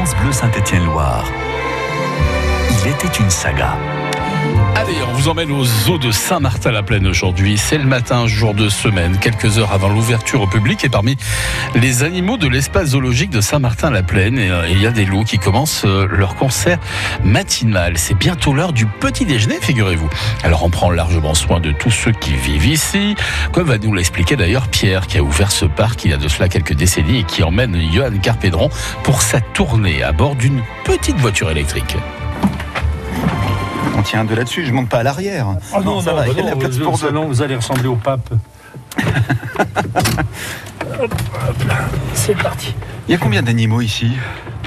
Bleu Saint-Étienne-Loire. Il était une saga. On vous emmène aux eaux de Saint-Martin-la-Plaine aujourd'hui. C'est le matin, jour de semaine, quelques heures avant l'ouverture au public. Et parmi les animaux de l'espace zoologique de Saint-Martin-la-Plaine, euh, il y a des loups qui commencent euh, leur concert matinal. C'est bientôt l'heure du petit déjeuner, figurez-vous. Alors on prend largement soin de tous ceux qui vivent ici, comme va nous l'expliquer d'ailleurs Pierre, qui a ouvert ce parc il y a de cela quelques décennies et qui emmène Johan Carpédron pour sa tournée à bord d'une petite voiture électrique on tient un de là-dessus, je monte pas à l'arrière. Ah non, ça va, il y a la place pour deux. vous allez ressembler au pape. C'est parti. Il y a combien d'animaux ici?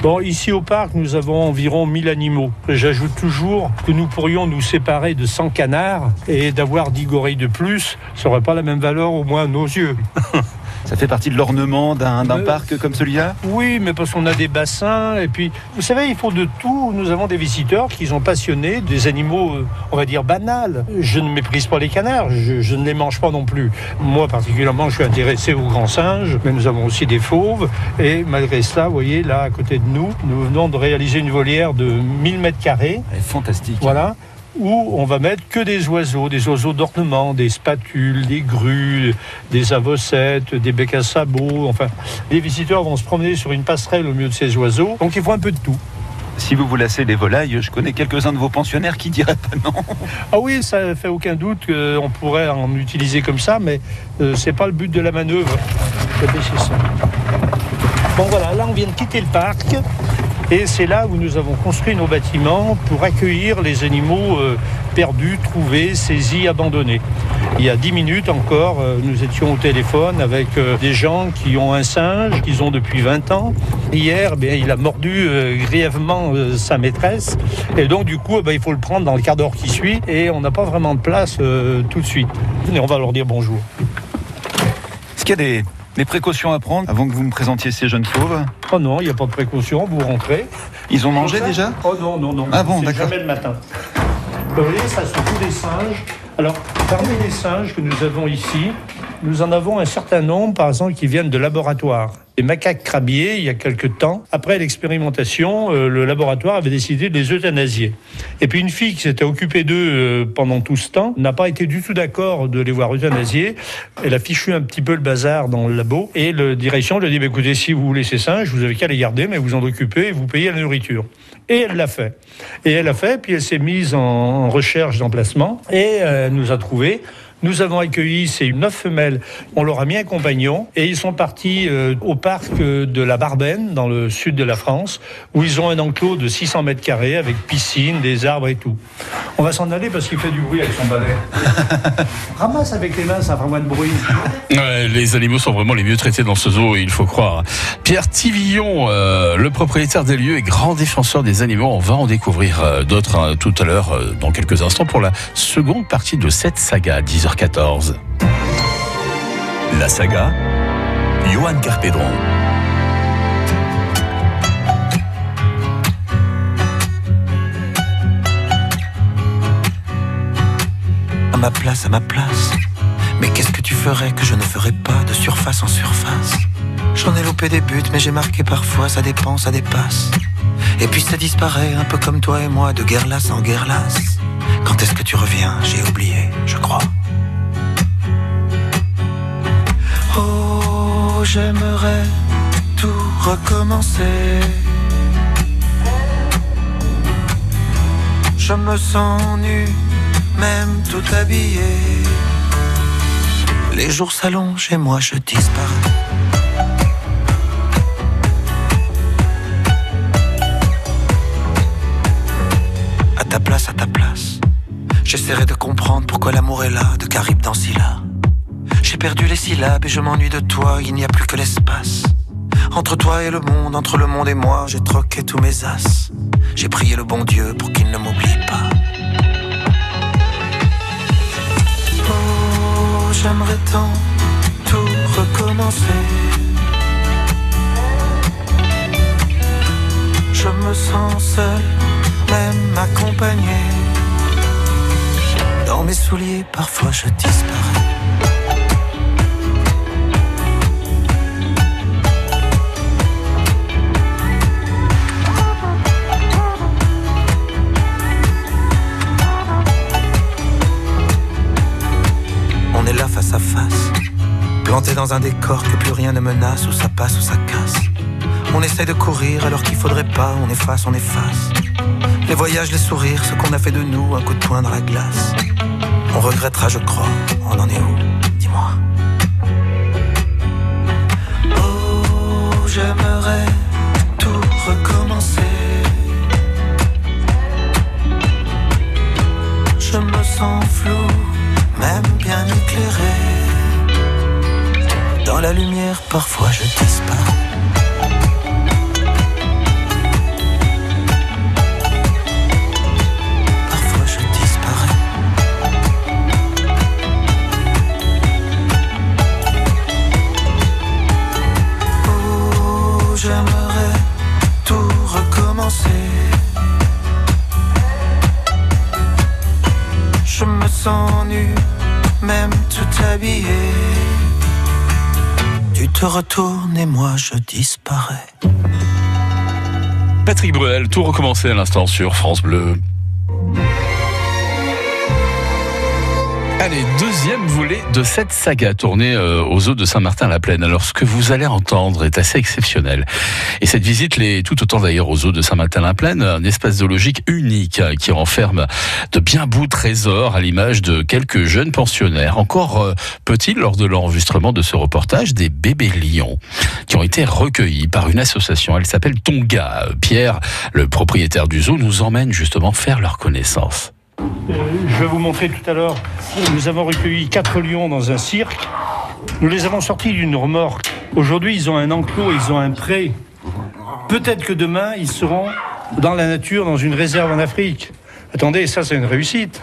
Bon, ici au parc, nous avons environ 1000 animaux. J'ajoute toujours que nous pourrions nous séparer de 100 canards et d'avoir 10 gorilles de plus, ça n'aurait pas la même valeur au moins à nos yeux. Ça fait partie de l'ornement d'un euh, parc comme celui-là Oui, mais parce qu'on a des bassins. Et puis, vous savez, il faut de tout. Nous avons des visiteurs qui sont passionnés des animaux, euh, on va dire, banals. Je ne méprise pas les canards, je, ne les mange pas non plus. Moi, particulièrement, je suis intéressé aux grands singes, mais nous avons aussi des fauves. Et malgré cela, vous voyez, là, à côté de nous, nous venons de réaliser une volière de 1000 mètres carrés. Fantastique. Voilà où on va mettre que des oiseaux, des oiseaux d'ornement, des spatules, des grues, des avocettes, des becs à sabots. Enfin, les visiteurs vont se promener sur une passerelle au milieu de ces oiseaux. Donc il faut un peu de tout. Si vous vous lassez des volailles, je connais quelques-uns de vos pensionnaires qui diraient pas non. Ah oui, ça fait aucun doute qu'on pourrait en utiliser comme ça, mais ce euh, c'est pas le but de la manœuvre. Bon voilà, là on vient de quitter le parc et c'est là où nous avons construit nos bâtiments pour accueillir les animaux euh, perdus, trouvés, saisis, abandonnés. Il y a dix minutes encore, euh, nous étions au téléphone avec euh, des gens qui ont un singe, qu'ils ont depuis 20 ans. Hier, eh il a mordu grièvement sa maîtresse. Et donc, du coup, eh il faut le prendre dans le quart d'heure qui suit. Et on n'a pas vraiment de place tout de suite. Et on va leur dire bonjour. Est-ce qu'il y a des des précautions à prendre avant que vous me présentiez ces jeunes fauves Oh non, il n'y a pas de précaution, vous rentrez. Ils ont mangé déjà? Oh non, non, non. Ah bon, d'accord. jamais le matin. Vous voyez, ça sont tous des singes. Alors, parmi les singes que nous avons ici, nous en avons un certain nombre, par exemple, qui viennent de laboratoires. Les macaques crabiers, il y a quelque temps, après l'expérimentation, euh, le laboratoire avait décidé de les euthanasier. Et puis une fille qui s'était occupée d'eux euh, pendant tout ce temps n'a pas été du tout d'accord de les voir euthanasiés. Elle a fichu un petit peu le bazar dans le labo et le direction lui a dit bah, écoutez, si vous voulez ces singes, vous avez qu'à les garder, mais vous en occupez et vous payez la nourriture. Et elle l'a fait. Et elle l'a fait, puis elle s'est mise en recherche d'emplacement et euh, nous a trouvé nous avons accueilli ces neuf femelles. On leur a mis un compagnon et ils sont partis euh, au parc euh, de la Barbaine, dans le sud de la France, où ils ont un enclos de 600 mètres carrés avec piscine, des arbres et tout. On va s'en aller parce qu'il fait du bruit avec son balai. Ramasse avec les mains, ça fera moins de bruit. les animaux sont vraiment les mieux traités dans ce zoo, il faut croire. Pierre Tivillon, euh, le propriétaire des lieux et grand défenseur des animaux, on va en découvrir d'autres hein, tout à l'heure, dans quelques instants, pour la seconde partie de cette saga à 10h. 14 La saga, Johan Carpédron. À ma place, à ma place. Mais qu'est-ce que tu ferais que je ne ferais pas de surface en surface? J'en ai loupé des buts, mais j'ai marqué parfois, ça dépend, ça dépasse. Et puis ça disparaît, un peu comme toi et moi, de guerre lasse en guerre lasse. Quand est-ce que tu reviens? J'ai oublié, je crois. J'aimerais tout recommencer. Je me sens nu, même tout habillé. Les jours s'allongent et moi je disparais. À ta place, à ta place. J'essaierai de comprendre pourquoi l'amour est là, de Caribe dans Scylla. J'ai perdu les syllabes et je m'ennuie de toi, il n'y a plus que l'espace. Entre toi et le monde, entre le monde et moi, j'ai troqué tous mes as. J'ai prié le bon Dieu pour qu'il ne m'oublie pas. Oh, j'aimerais tant tout recommencer. Je me sens seul, même accompagné. Dans mes souliers, parfois je disparais. Enfermé dans un décor que plus rien ne menace, où ça passe ou ça casse. On essaye de courir alors qu'il faudrait pas, on efface, on efface. Les voyages, les sourires, ce qu'on a fait de nous, un coup de poing dans la glace. On regrettera, je crois, on en est où? Dis-moi. Oh, j'aimerais tout recommencer. Je me sens flou, même bien éclairé. Dans la lumière, parfois je disparais. Tu te retournes et moi je disparais. Patrick Bruel, tout recommencer à l'instant sur France Bleu. Allez, deuxième volet de cette saga tournée euh, aux eaux de Saint-Martin-la-Plaine. Alors, ce que vous allez entendre est assez exceptionnel. Et cette visite l'est tout autant d'ailleurs aux eaux de Saint-Martin-la-Plaine, un espace zoologique unique euh, qui renferme de bien beaux trésors à l'image de quelques jeunes pensionnaires. Encore euh, petits lors de l'enregistrement de ce reportage, des bébés lions qui ont été recueillis par une association? Elle s'appelle Tonga. Pierre, le propriétaire du zoo, nous emmène justement faire leur connaissance. Euh, je vais vous montrer tout à l'heure. Nous avons recueilli quatre lions dans un cirque. Nous les avons sortis d'une remorque. Aujourd'hui, ils ont un enclos, ils ont un pré. Peut-être que demain, ils seront dans la nature, dans une réserve en Afrique. Attendez, ça, c'est une réussite.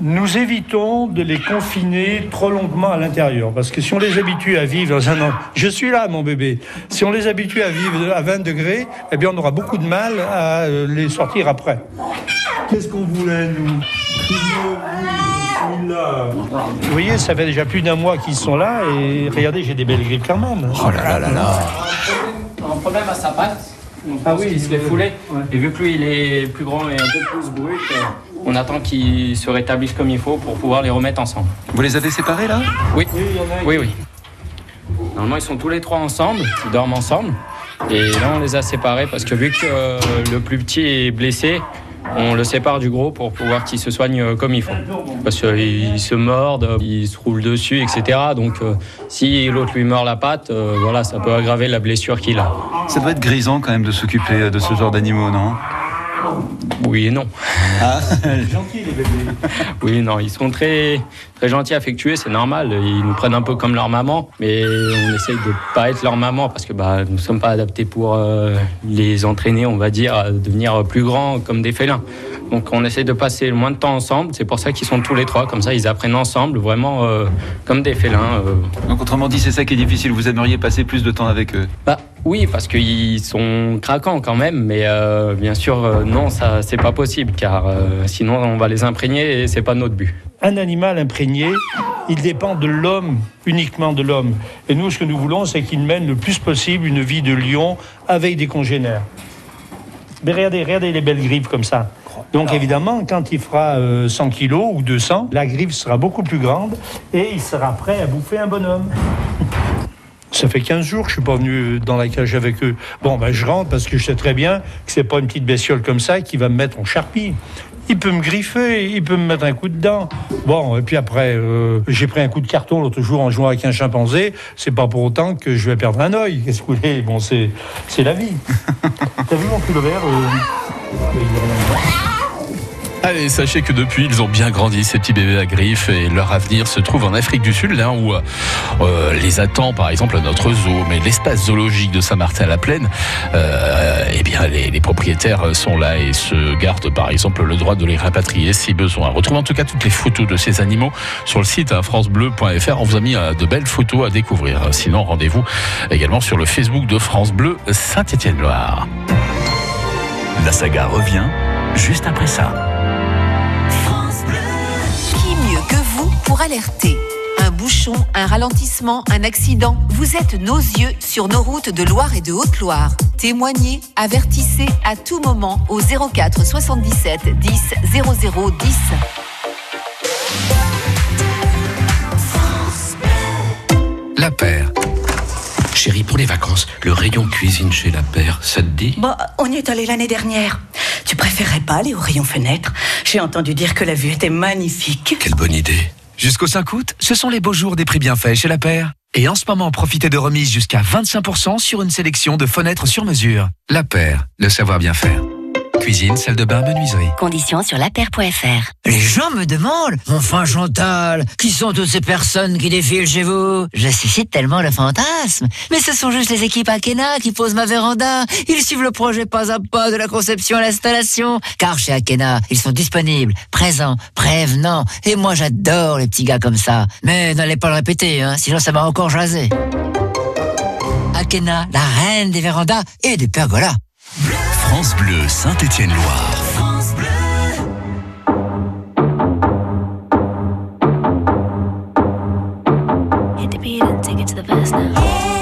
Nous évitons de les confiner trop longuement à l'intérieur. Parce que si on les habitue à vivre dans un... Je suis là, mon bébé. Si on les habitue à vivre à 20 degrés, eh bien, on aura beaucoup de mal à euh, les sortir après. Qu'est-ce qu'on voulait, nous Vous voyez, ça fait déjà plus d'un mois qu'ils sont là et regardez, j'ai des belles griffes quand même. Oh là là là là. un problème à sa patte. On Ah oui, qu'il se il- fait fouler. ouais. Et vu que lui, il est plus grand et un peu plus brut, euh, on attend qu'il se rétablisse comme il faut pour pouvoir les remettre ensemble. Vous les avez séparés là Oui, Oui, il y en a un oui, oui. Normalement, ils sont tous les trois ensemble, ils dorment ensemble. Et là, on les a séparés parce que vu que euh, le plus petit est blessé, on le sépare du gros pour pouvoir qu'il se soigne euh, comme il faut. Parce qu'ils se mordent, ils se roulent dessus, etc. Donc, euh, si l'autre lui mord la patte, euh, voilà, ça peut aggraver la blessure qu'il a. Ça doit être grisant quand même de s'occuper de ce genre d'animaux, non? Oui et non. Gentil, les bébés. Oui, non, ils sont très, très gentils, affectueux, c'est normal. Ils nous prennent un peu comme leur maman, mais on essaye de pas être leur maman parce que bah, nous ne sommes pas adaptés pour euh, les entraîner, on va dire, à devenir plus grands comme des félins. Donc on essaie de passer le moins de temps ensemble. C'est pour ça qu'ils sont tous les trois, comme ça ils apprennent ensemble, vraiment euh, comme des félins. euh. Donc autrement dit, c'est ça qui est difficile. Vous aimeriez passer plus de temps avec eux? Bah oui, parce qu'ils sont craquants quand même, mais euh, bien sûr, euh, non, ça c'est pas possible, car euh, sinon on va les imprégner et c'est pas notre but. Un animal imprégné, il dépend de l'homme, uniquement de l'homme. Et nous, ce que nous voulons, c'est qu'il mène le plus possible une vie de lion avec des congénères. Mais regardez, regardez les belles griffes comme ça. Donc évidemment, quand il fera euh, 100 kilos ou 200, la griffe sera beaucoup plus grande et il sera prêt à bouffer un bonhomme. Ça fait 15 jours que je suis pas venu dans la cage avec eux. Bon, ben je rentre parce que je sais très bien que c'est pas une petite bestiole comme ça qui va me mettre en charpie. Il peut me griffer, il peut me mettre un coup de dent. Bon, et puis après, euh, j'ai pris un coup de carton l'autre jour en jouant avec un chimpanzé. C'est pas pour autant que je vais perdre un œil. Qu'est-ce que vous voulez? Bon, c'est, c'est la vie. T'as vu mon pull vert euh, Allez, sachez que depuis, ils ont bien grandi, ces petits bébés à griffes, et leur avenir se trouve en Afrique du Sud, là où euh, les attend, par exemple, notre zoo. Mais l'espace zoologique de Saint-Martin-la-Plaine, euh, eh bien, les, propriétaires sont là et se gardent, par exemple, le droit de les rapatrier si besoin. Retrouvez en tout cas toutes les photos de ces animaux sur le site hein, francebleu.fr. On vous a mis euh, de belles photos à découvrir. Sinon, rendez-vous également sur le Facebook de France Bleu Saint-Étienne-Loire. La saga revient juste après ça. Pour alerter un bouchon, un ralentissement, un accident. Vous êtes nos yeux sur nos routes de Loire et de Haute-Loire. Témoignez, avertissez à tout moment au 04 77 10 00 10. La Paire. Chérie, pour les vacances, le rayon cuisine chez La Paire, ça te dit? Bah, on y est allé l'année dernière. Tu préférerais pas aller au rayon fenêtre? J'ai entendu dire que la vue était magnifique. Quelle bonne idée. Jusqu'au 5 août, ce sont les beaux jours des prix bienfaits chez La Paire. Et en ce moment, profitez de remises jusqu'à 25% sur une sélection de fenêtres sur mesure. La Paire, le savoir bien faire. Cuisine, salle de bain, menuiserie. Conditions sur lapaire.fr. Les gens me demandent, enfin Chantal, qui sont toutes ces personnes qui défilent chez vous? Je suscite tellement le fantasme. Mais ce sont juste les équipes Akena qui posent ma véranda. Ils suivent le projet pas à pas de la conception à l'installation. Car chez Akena, ils sont disponibles, présents, prévenants. Et moi j'adore les petits gars comme ça. Mais n'allez pas le répéter, hein, sinon ça m'a encore jasé. Akena, la reine des vérandas et des pergolas. France Bleu, Saint-Étienne-Loire. France Bleu. Hit the beat and take it to the verse now.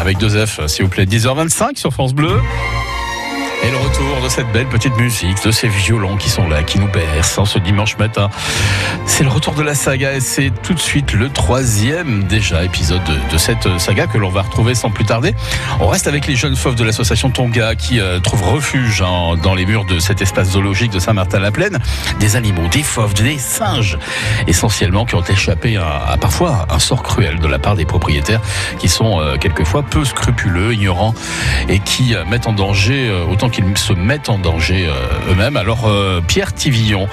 Avec deux F, s'il vous plaît. 10h25 sur France Bleu. Et le retour de cette belle petite musique, de ces violons qui sont là, qui nous bercent en ce dimanche matin. C'est le retour de la saga et c'est tout de suite le troisième déjà épisode de, cette saga que l'on va retrouver sans plus tarder. On reste avec les jeunes fauves de l'association Tonga qui euh, trouvent refuge dans les murs de cet espace zoologique de Saint-Martin-la-Plaine. Des animaux, des fauves, des singes essentiellement qui ont échappé à, parfois un sort cruel de la part des propriétaires qui sont euh, quelquefois peu scrupuleux, ignorants et qui euh, mettent en danger autant qu'ils se mettent en danger euh, eux-mêmes. Alors euh, Pierre Tivillon,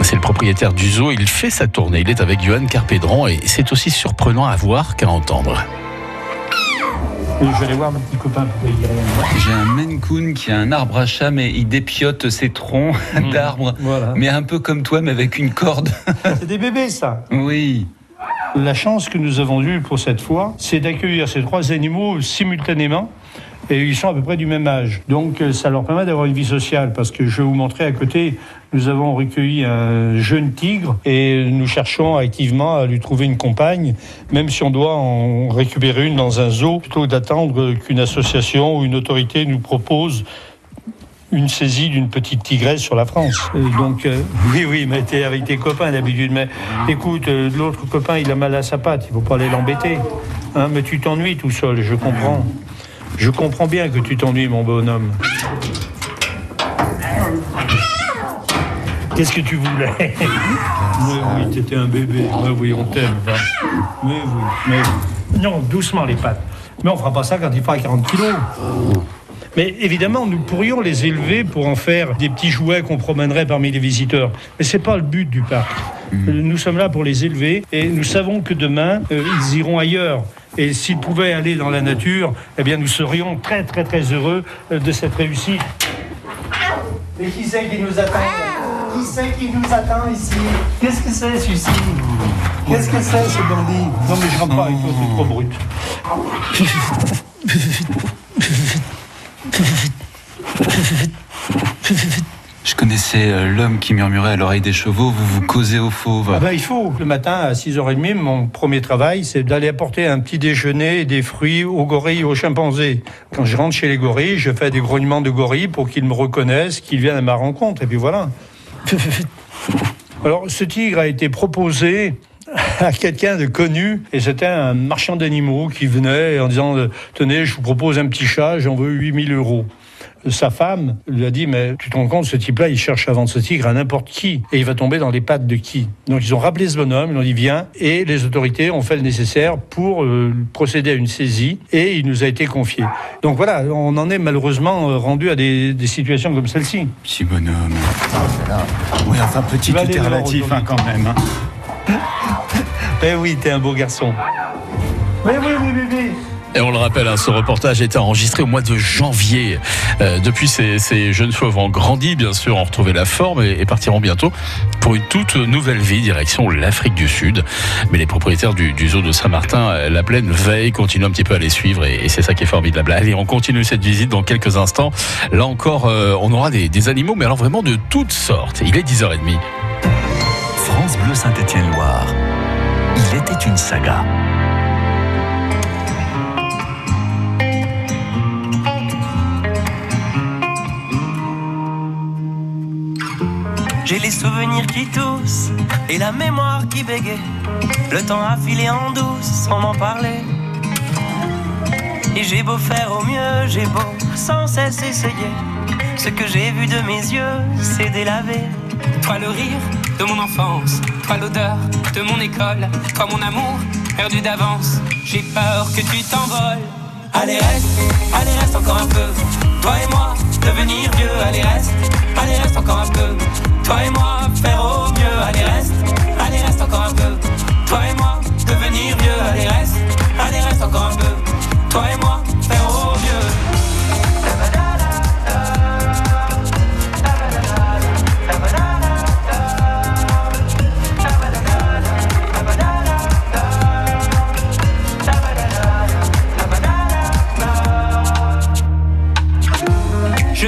c'est le propriétaire du zoo, il fait sa tournée, il est avec Johan Carpédran et c'est aussi surprenant à voir qu'à entendre. Je vais aller voir mon petit copain. J'ai un Maine Coon qui a un arbre à chat, mais il dépiote ses troncs d'arbres. Voilà. Mais un peu comme toi, mais avec une corde. C'est des bébés, ça. Oui. La chance que nous avons eue pour cette fois, c'est d'accueillir ces trois animaux simultanément. Et ils sont à peu près du même âge. Donc euh, ça leur permet d'avoir une vie sociale. Parce que je vais vous montrer à côté, nous avons recueilli un jeune tigre et nous cherchons activement à lui trouver une compagne, même si on doit en récupérer une dans un zoo, plutôt d'attendre qu'une association ou une autorité nous propose une saisie d'une petite tigresse sur la France. Euh, donc, euh, oui, oui, mais t'es avec tes copains d'habitude. Mais écoute, l'autre copain, il a mal à sa patte, il faut pas aller l'embêter. Hein, mais tu t'ennuies tout seul, je comprends. Je comprends bien que tu t'ennuies, mon bonhomme. Qu'est-ce que tu voulais? Mais oui, t'étais un bébé. Mais oui, on t'aime, va. Mais oui, mais oui. Non, doucement les pattes. Mais on fera pas ça quand il fera 40 kilos. Mais évidemment, nous pourrions les élever pour en faire des petits jouets qu'on promènerait parmi les visiteurs. Mais c'est pas le but du parc. Euh, Nous sommes là pour les élever et nous savons que demain, euh, ils iront ailleurs. Et s'ils pouvaient aller dans la nature, eh bien, nous serions très, très, très heureux euh, de cette réussite. Mais qui c'est qui nous attend? Qui c'est qui nous attend ici? Qu'est-ce que c'est, celui-ci? Qu'est-ce que c'est, ce bandit? Non, mais je rentre pas avec toi, c'est trop brut. Je connaissais euh, l'homme qui murmurait à l'oreille des chevaux, vous vous causez aux fauves. Ah ben, il faut. Le matin, à 6h30, mon premier travail, c'est d'aller apporter un petit déjeuner et des fruits aux gorilles aux chimpanzés. Quand je rentre chez les gorilles, je fais des grognements de gorilles pour qu'ils me reconnaissent, qu'ils viennent à ma rencontre. Et puis voilà. Alors, ce tigre a été proposé à quelqu'un de connu. Et c'était un marchand d'animaux qui venait en disant euh, tenez je vous propose un petit chat j'en veux 8000 euros. Sa femme lui a dit mais tu te rends compte ce type-là il cherche à vendre ce tigre à n'importe qui. Et il va tomber dans les pattes de qui? Donc ils ont rappelé ce bonhomme ils ont dit viens. Et les autorités ont fait le nécessaire pour euh, procéder à une saisie. Et il nous a été confié. Donc voilà on en est malheureusement euh, rendu à des, des situations comme celle-ci. Petit bonhomme. Oui, enfin, petit, tout est relatif hein, quand même. hein. Eh oui t'es un beau garçon mais oui oui bébé Et on le rappelle, hein, ce reportage été enregistré au mois de janvier. Euh, depuis, ces, ces jeunes fauves ont grandi, bien sûr, ont retrouvé la forme et, et partiront bientôt pour une toute nouvelle vie, direction l'Afrique du Sud. Mais les propriétaires du, du zoo de Saint-Martin, euh, la plaine veille, continuent un petit peu à les suivre et, et c'est ça qui est formidable. Allez, on continue cette visite dans quelques instants. Là encore, euh, on aura des, des animaux, mais alors vraiment de toutes sortes. Il est 10h30. France Bleu Saint-Étienne-Loire. Il était une saga. J'ai les souvenirs qui toussent et la mémoire qui bégaye. Le temps a filé en douce sans m'en parler. Et j'ai beau faire au mieux, j'ai beau sans cesse essayer. Ce que j'ai vu de mes yeux, c'est délavé. Toi le rire de mon enfance, toi l'odeur de mon école, toi mon amour perdu d'avance. J'ai peur que tu t'envoles. Allez reste, allez reste encore un peu. Toi et moi, devenir vieux. Allez reste, allez reste encore un peu. Toi et moi, faire au mieux. Allez reste, allez reste encore un peu. Toi et moi, devenir vieux. Allez reste, allez reste encore un peu. Toi et moi,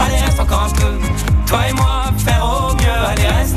allez reste encore un peu. Toi et moi, faire au mieux. Allez reste,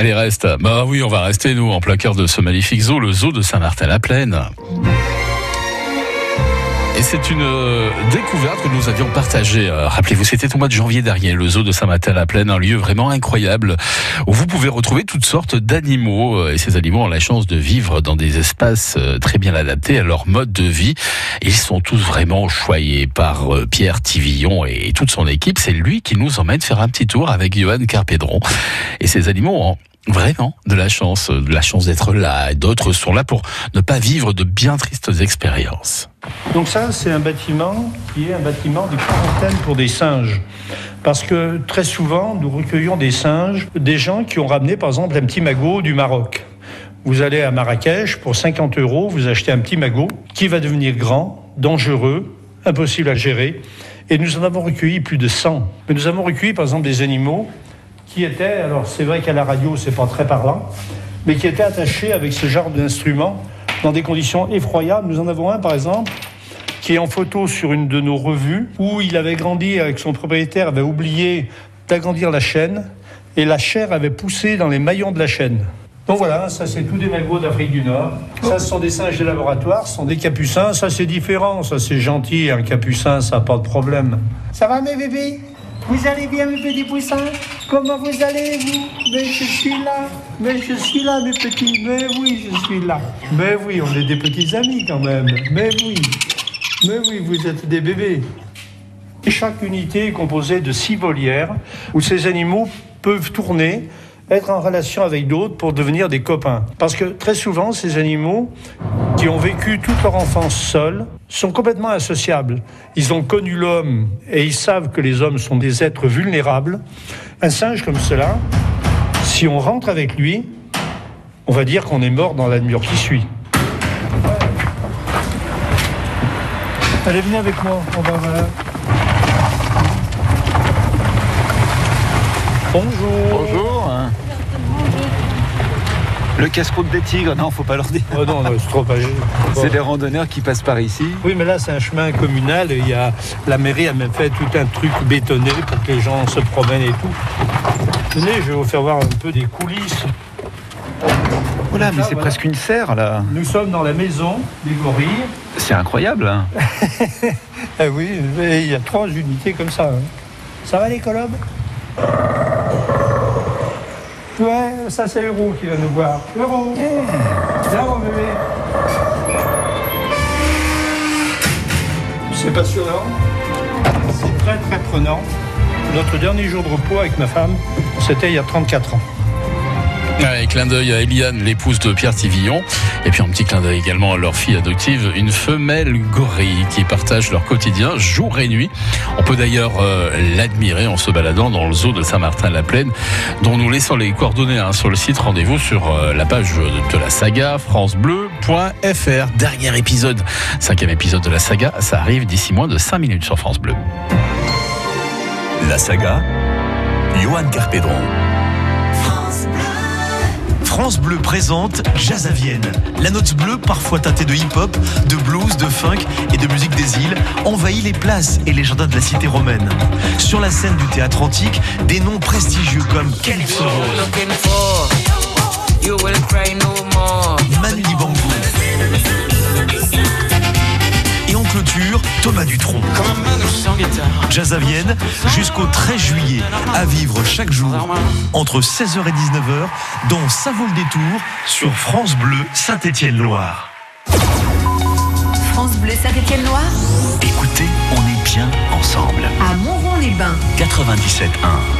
Allez, reste. Bah oui, on va rester, nous, en plein cœur de ce magnifique zoo, le zoo de Saint-Martin-la-Plaine. Et c'est une euh, découverte que nous avions partagée. Euh, Rappelez-vous, c'était au mois de janvier dernier, le zoo de Saint-Martin-la-Plaine, un lieu vraiment incroyable où vous pouvez retrouver toutes sortes d'animaux. euh, Et ces animaux ont la chance de vivre dans des espaces très bien adaptés à leur mode de vie. Ils sont tous vraiment choyés par Pierre Tivillon et toute son équipe. C'est lui qui nous emmène faire un petit tour avec Johan Carpédron. Et ces animaux ont vraiment de la chance, de la chance d'être là. D'autres sont là pour ne pas vivre de bien tristes expériences. Donc ça, c'est un bâtiment qui est un bâtiment de quarantaine pour des singes. Parce que très souvent, nous recueillons des singes, des gens qui ont ramené par exemple un petit magot du Maroc. Vous allez à Marrakech, pour 50 euros, vous achetez un petit magot qui va devenir grand, dangereux, impossible à gérer. Et nous en avons recueilli plus de 100. Mais nous avons recueilli par exemple des animaux qui étaient, alors c'est vrai qu'à la radio, c'est pas très parlant, mais qui étaient attachés avec ce genre d'instrument dans des conditions effroyables. Nous en avons un, par exemple, qui est en photo sur une de nos revues, où il avait grandi avec son propriétaire, avait oublié d'agrandir la chaîne, et la chair avait poussé dans les maillons de la chaîne. Donc voilà, ça c'est tous des magots d'Afrique du Nord. Ça ce sont des singes de laboratoire, ce sont des capucins, ça c'est différent, ça c'est gentil, un capucin ça n'a pas de problème. Ça va mes bébés? Vous allez bien mes petits poussins? Comment vous allez vous? Mais je suis là, mais je suis là mes petits, mais oui je suis là. Mais oui, on est des petits amis quand même, mais oui, mais oui, vous êtes des bébés. Chaque unité est composée de six volières où ces animaux peuvent tourner, être en relation avec d'autres pour devenir des copains. Parce que très souvent, ces animaux qui ont vécu toute leur enfance seuls sont complètement associables. Ils ont connu l'homme et ils savent que les hommes sont des êtres vulnérables. Un singe comme cela, si on rentre avec lui, on va dire qu'on est mort dans la demi-heure qui suit. Allez, venez avec moi, on va... voilà. Bonjour. Bonjour. Le casse-croûte des tigres, non, faut pas leur dire. Oh non, non, c'est trop âgé. C'est des randonneurs qui passent par ici. Oui, mais là, c'est un chemin communal et il y a, la mairie a même fait tout un truc bétonné pour que les gens se promènent et tout. Venez, je vais vous faire voir un peu des coulisses. Oula, mais Ah, c'est voilà. presque une serre là. Nous sommes dans la maison des gorilles. C'est incroyable. hein. Ah oui, mais il y a trois unités comme ça. hein. Ça va les colobes Ouais, ça c'est Euro qui va nous voir. Euro mon bébé C'est passionnant. C'est très très prenant. Notre dernier jour de repos avec ma femme, c'était il y a 34 ans. Ouais, clin d'œil à Eliane, l'épouse de Pierre Tivillon. Et puis un petit clin d'œil également à leur fille adoptive, une femelle gorille qui partage leur quotidien jour et nuit. On peut d'ailleurs euh, l'admirer en se baladant dans le zoo de Saint-Martin-la-Plaine, dont nous laissons les coordonnées hein, sur le site. Rendez-vous sur euh, la page de la saga francebleu.fr. Dernier épisode, cinquième épisode de la saga, ça arrive d'ici moins de 5 minutes sur France Bleu. La saga, Johan Carpédron. France Bleu présente Jazz à Vienne. La note bleue, parfois teintée de hip-hop, de blues, de funk et de musique des îles, envahit les places et les jardins de la cité romaine. Sur la scène du théâtre antique, des noms prestigieux comme Calypso Manu Dibango clôture, Thomas Dutronc. Jazz à Vienne jusqu'au 13 juillet, à vivre chaque jour entre 16h et 19h dans Ça vaut le détour sur France Bleu Saint-Étienne-Loire. France Bleu Saint-Étienne-Loire Écoutez, on est bien ensemble. à Montrond-les-Bains. 80 97.1.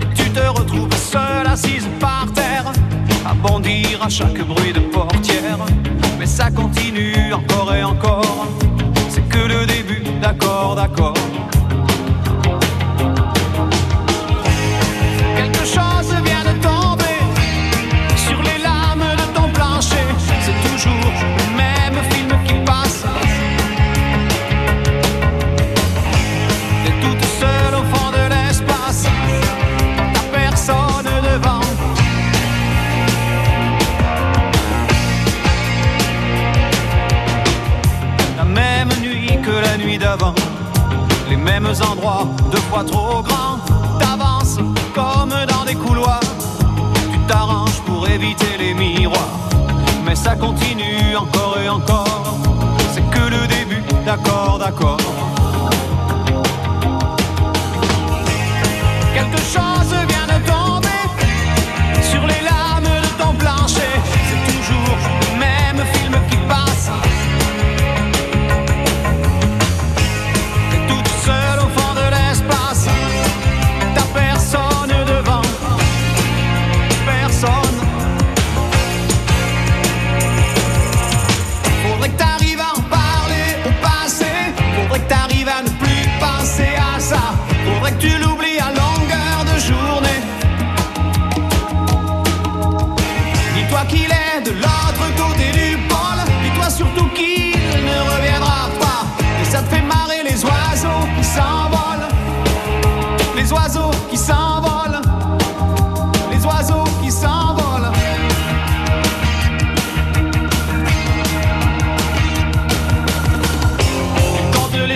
Te retrouves seule assise par terre. À bondir à chaque bruit de portière. Mais ça continue encore et encore. C'est que le début, d'accord, d'accord. Endroits, deux fois trop grands. T'avances comme dans des couloirs. Tu t'arranges pour éviter les miroirs. Mais ça continue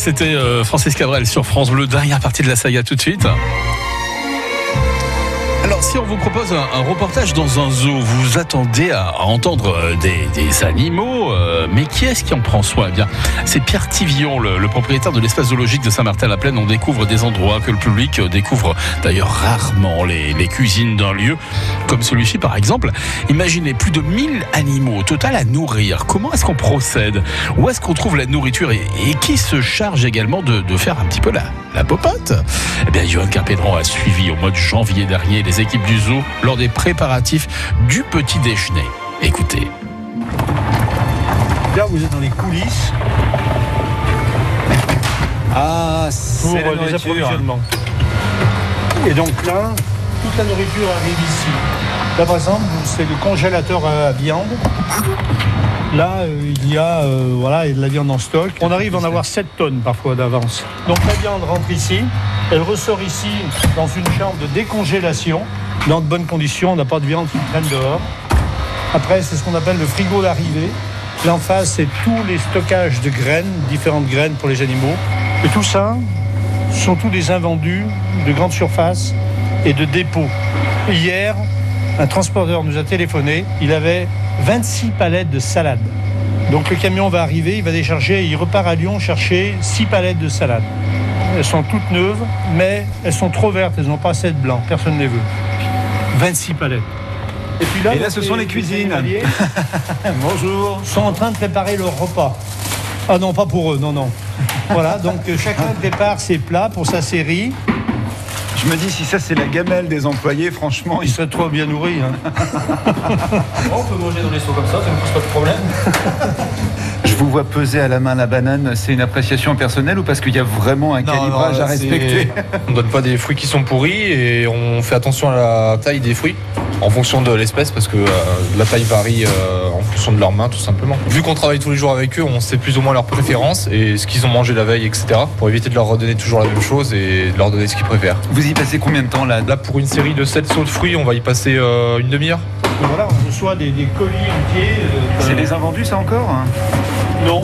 C'était euh, Francis Cabrel sur France Bleu, dernière partie de la saga tout de suite. Alors, si on vous propose un, reportage dans un zoo, vous attendez à, entendre euh, des, des animaux, euh, mais qui est-ce qui en prend soin? Eh c'est Pierre Tivillon, le, propriétaire de l'espace zoologique de Saint-Martin-la-Plaine. On découvre des endroits que le public euh, découvre d'ailleurs rarement, les, cuisines d'un lieu comme celui-ci par exemple. Imaginez plus de 1000 animaux au total à nourrir. Comment est-ce qu'on procède? Où est-ce qu'on trouve la nourriture? Et, qui se charge également de, de faire un petit peu la, la popote? Eh bien, Johan Carpédron a suivi au mois de janvier dernier les équipes du zoo lors des préparatifs du petit déjeuner. Écoutez. Là, vous êtes dans les coulisses Ah, pour c'est les approvisionnements. Et donc là, toute la nourriture arrive ici. Là, par exemple, c'est le congélateur à viande. Là, euh, il y a euh, voilà, il y a de la viande en stock. On arrive à en avoir 7 tonnes parfois d'avance. Donc la viande rentre ici. Elle ressort ici dans une chambre de décongélation. Dans de bonnes conditions, on n'a pas de viande qui traîne dehors. Après, c'est ce qu'on appelle le frigo d'arrivée. Face, c'est tous les stockages de graines, différentes graines pour les animaux. Et tout ça, sont tous des invendus de grande surface et de dépôts. Hier, un transporteur nous a téléphoné. Il avait 26 palettes de salade. Donc le camion va arriver, il va décharger et il repart à Lyon chercher 6 palettes de salade. Elles sont toutes neuves, mais elles sont trop vertes, elles n'ont pas assez de blanc. Personne ne les veut. 26 palettes. Et puis là, Et là, donc, ce sont les cuisines. Bonjour. sont en train de préparer leur repas. Ah non, pas pour eux, non, non. Voilà, donc euh, chacun prépare ses plats pour sa série. Je me dis, si ça c'est la gamelle des employés, franchement, Ils seraient trop bien nourris. hein. On peut manger dans les seaux comme ça, ça ne pose pas de problème. Je vous vois peser à la main la banane. C'est une appréciation personnelle ou parce qu'il y a vraiment un calibrage à respecter On donne pas des fruits qui sont pourris et on fait attention à la taille des fruits en fonction de l'espèce parce que euh, la taille varie euh, en fonction de leurs mains tout simplement. Vu qu'on travaille tous les jours avec eux, on sait plus ou moins leurs préférences et ce qu'ils ont mangé la veille, etc. pour éviter de leur redonner toujours la même chose et de leur donner ce qu'ils préfèrent. Vous y passez combien de temps là? Là, pour une série de 7 sauts de fruits, on va y passer euh, une demi-heure. Voilà, on reçoit des, des colis entiers. euh, C'est de- des invendus ça encore hein Non,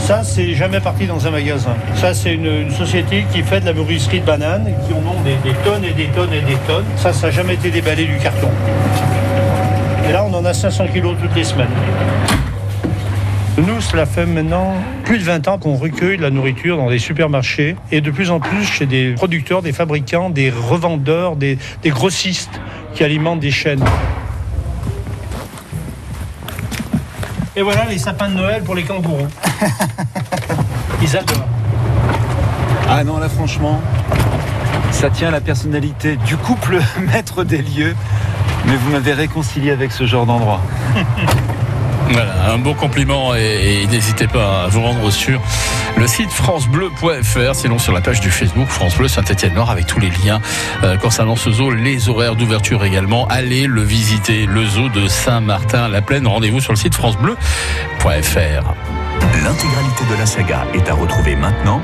ça c'est jamais parti dans un magasin. Ça c'est une, une société qui fait de la mûrisserie de bananes, qui en ont des, des tonnes et des tonnes et des tonnes. Ça, ça n'a jamais été déballé du carton. Et là, on en a 500 kilos toutes les semaines. Nous, cela fait maintenant plus de 20 ans qu'on recueille de la nourriture dans des supermarchés et de plus en plus chez des producteurs, des fabricants, des revendeurs, des, des grossistes qui alimentent des chaînes. Et voilà les sapins de Noël pour les kangourous. Ils adorent. Ah non, là franchement, ça tient à la personnalité du couple maître des lieux. Mais vous m'avez réconcilié avec ce genre d'endroit. Voilà, un beau compliment et, n'hésitez pas à vous rendre sur le site francebleu.fr, sinon sur la page du Facebook France Bleu Saint-Étienne-Nord avec tous les liens euh, concernant ce zoo, les horaires d'ouverture également. Allez le visiter, le zoo de Saint-Martin-la-Plaine. Rendez-vous sur le site francebleu.fr. L'intégralité de la saga est à retrouver maintenant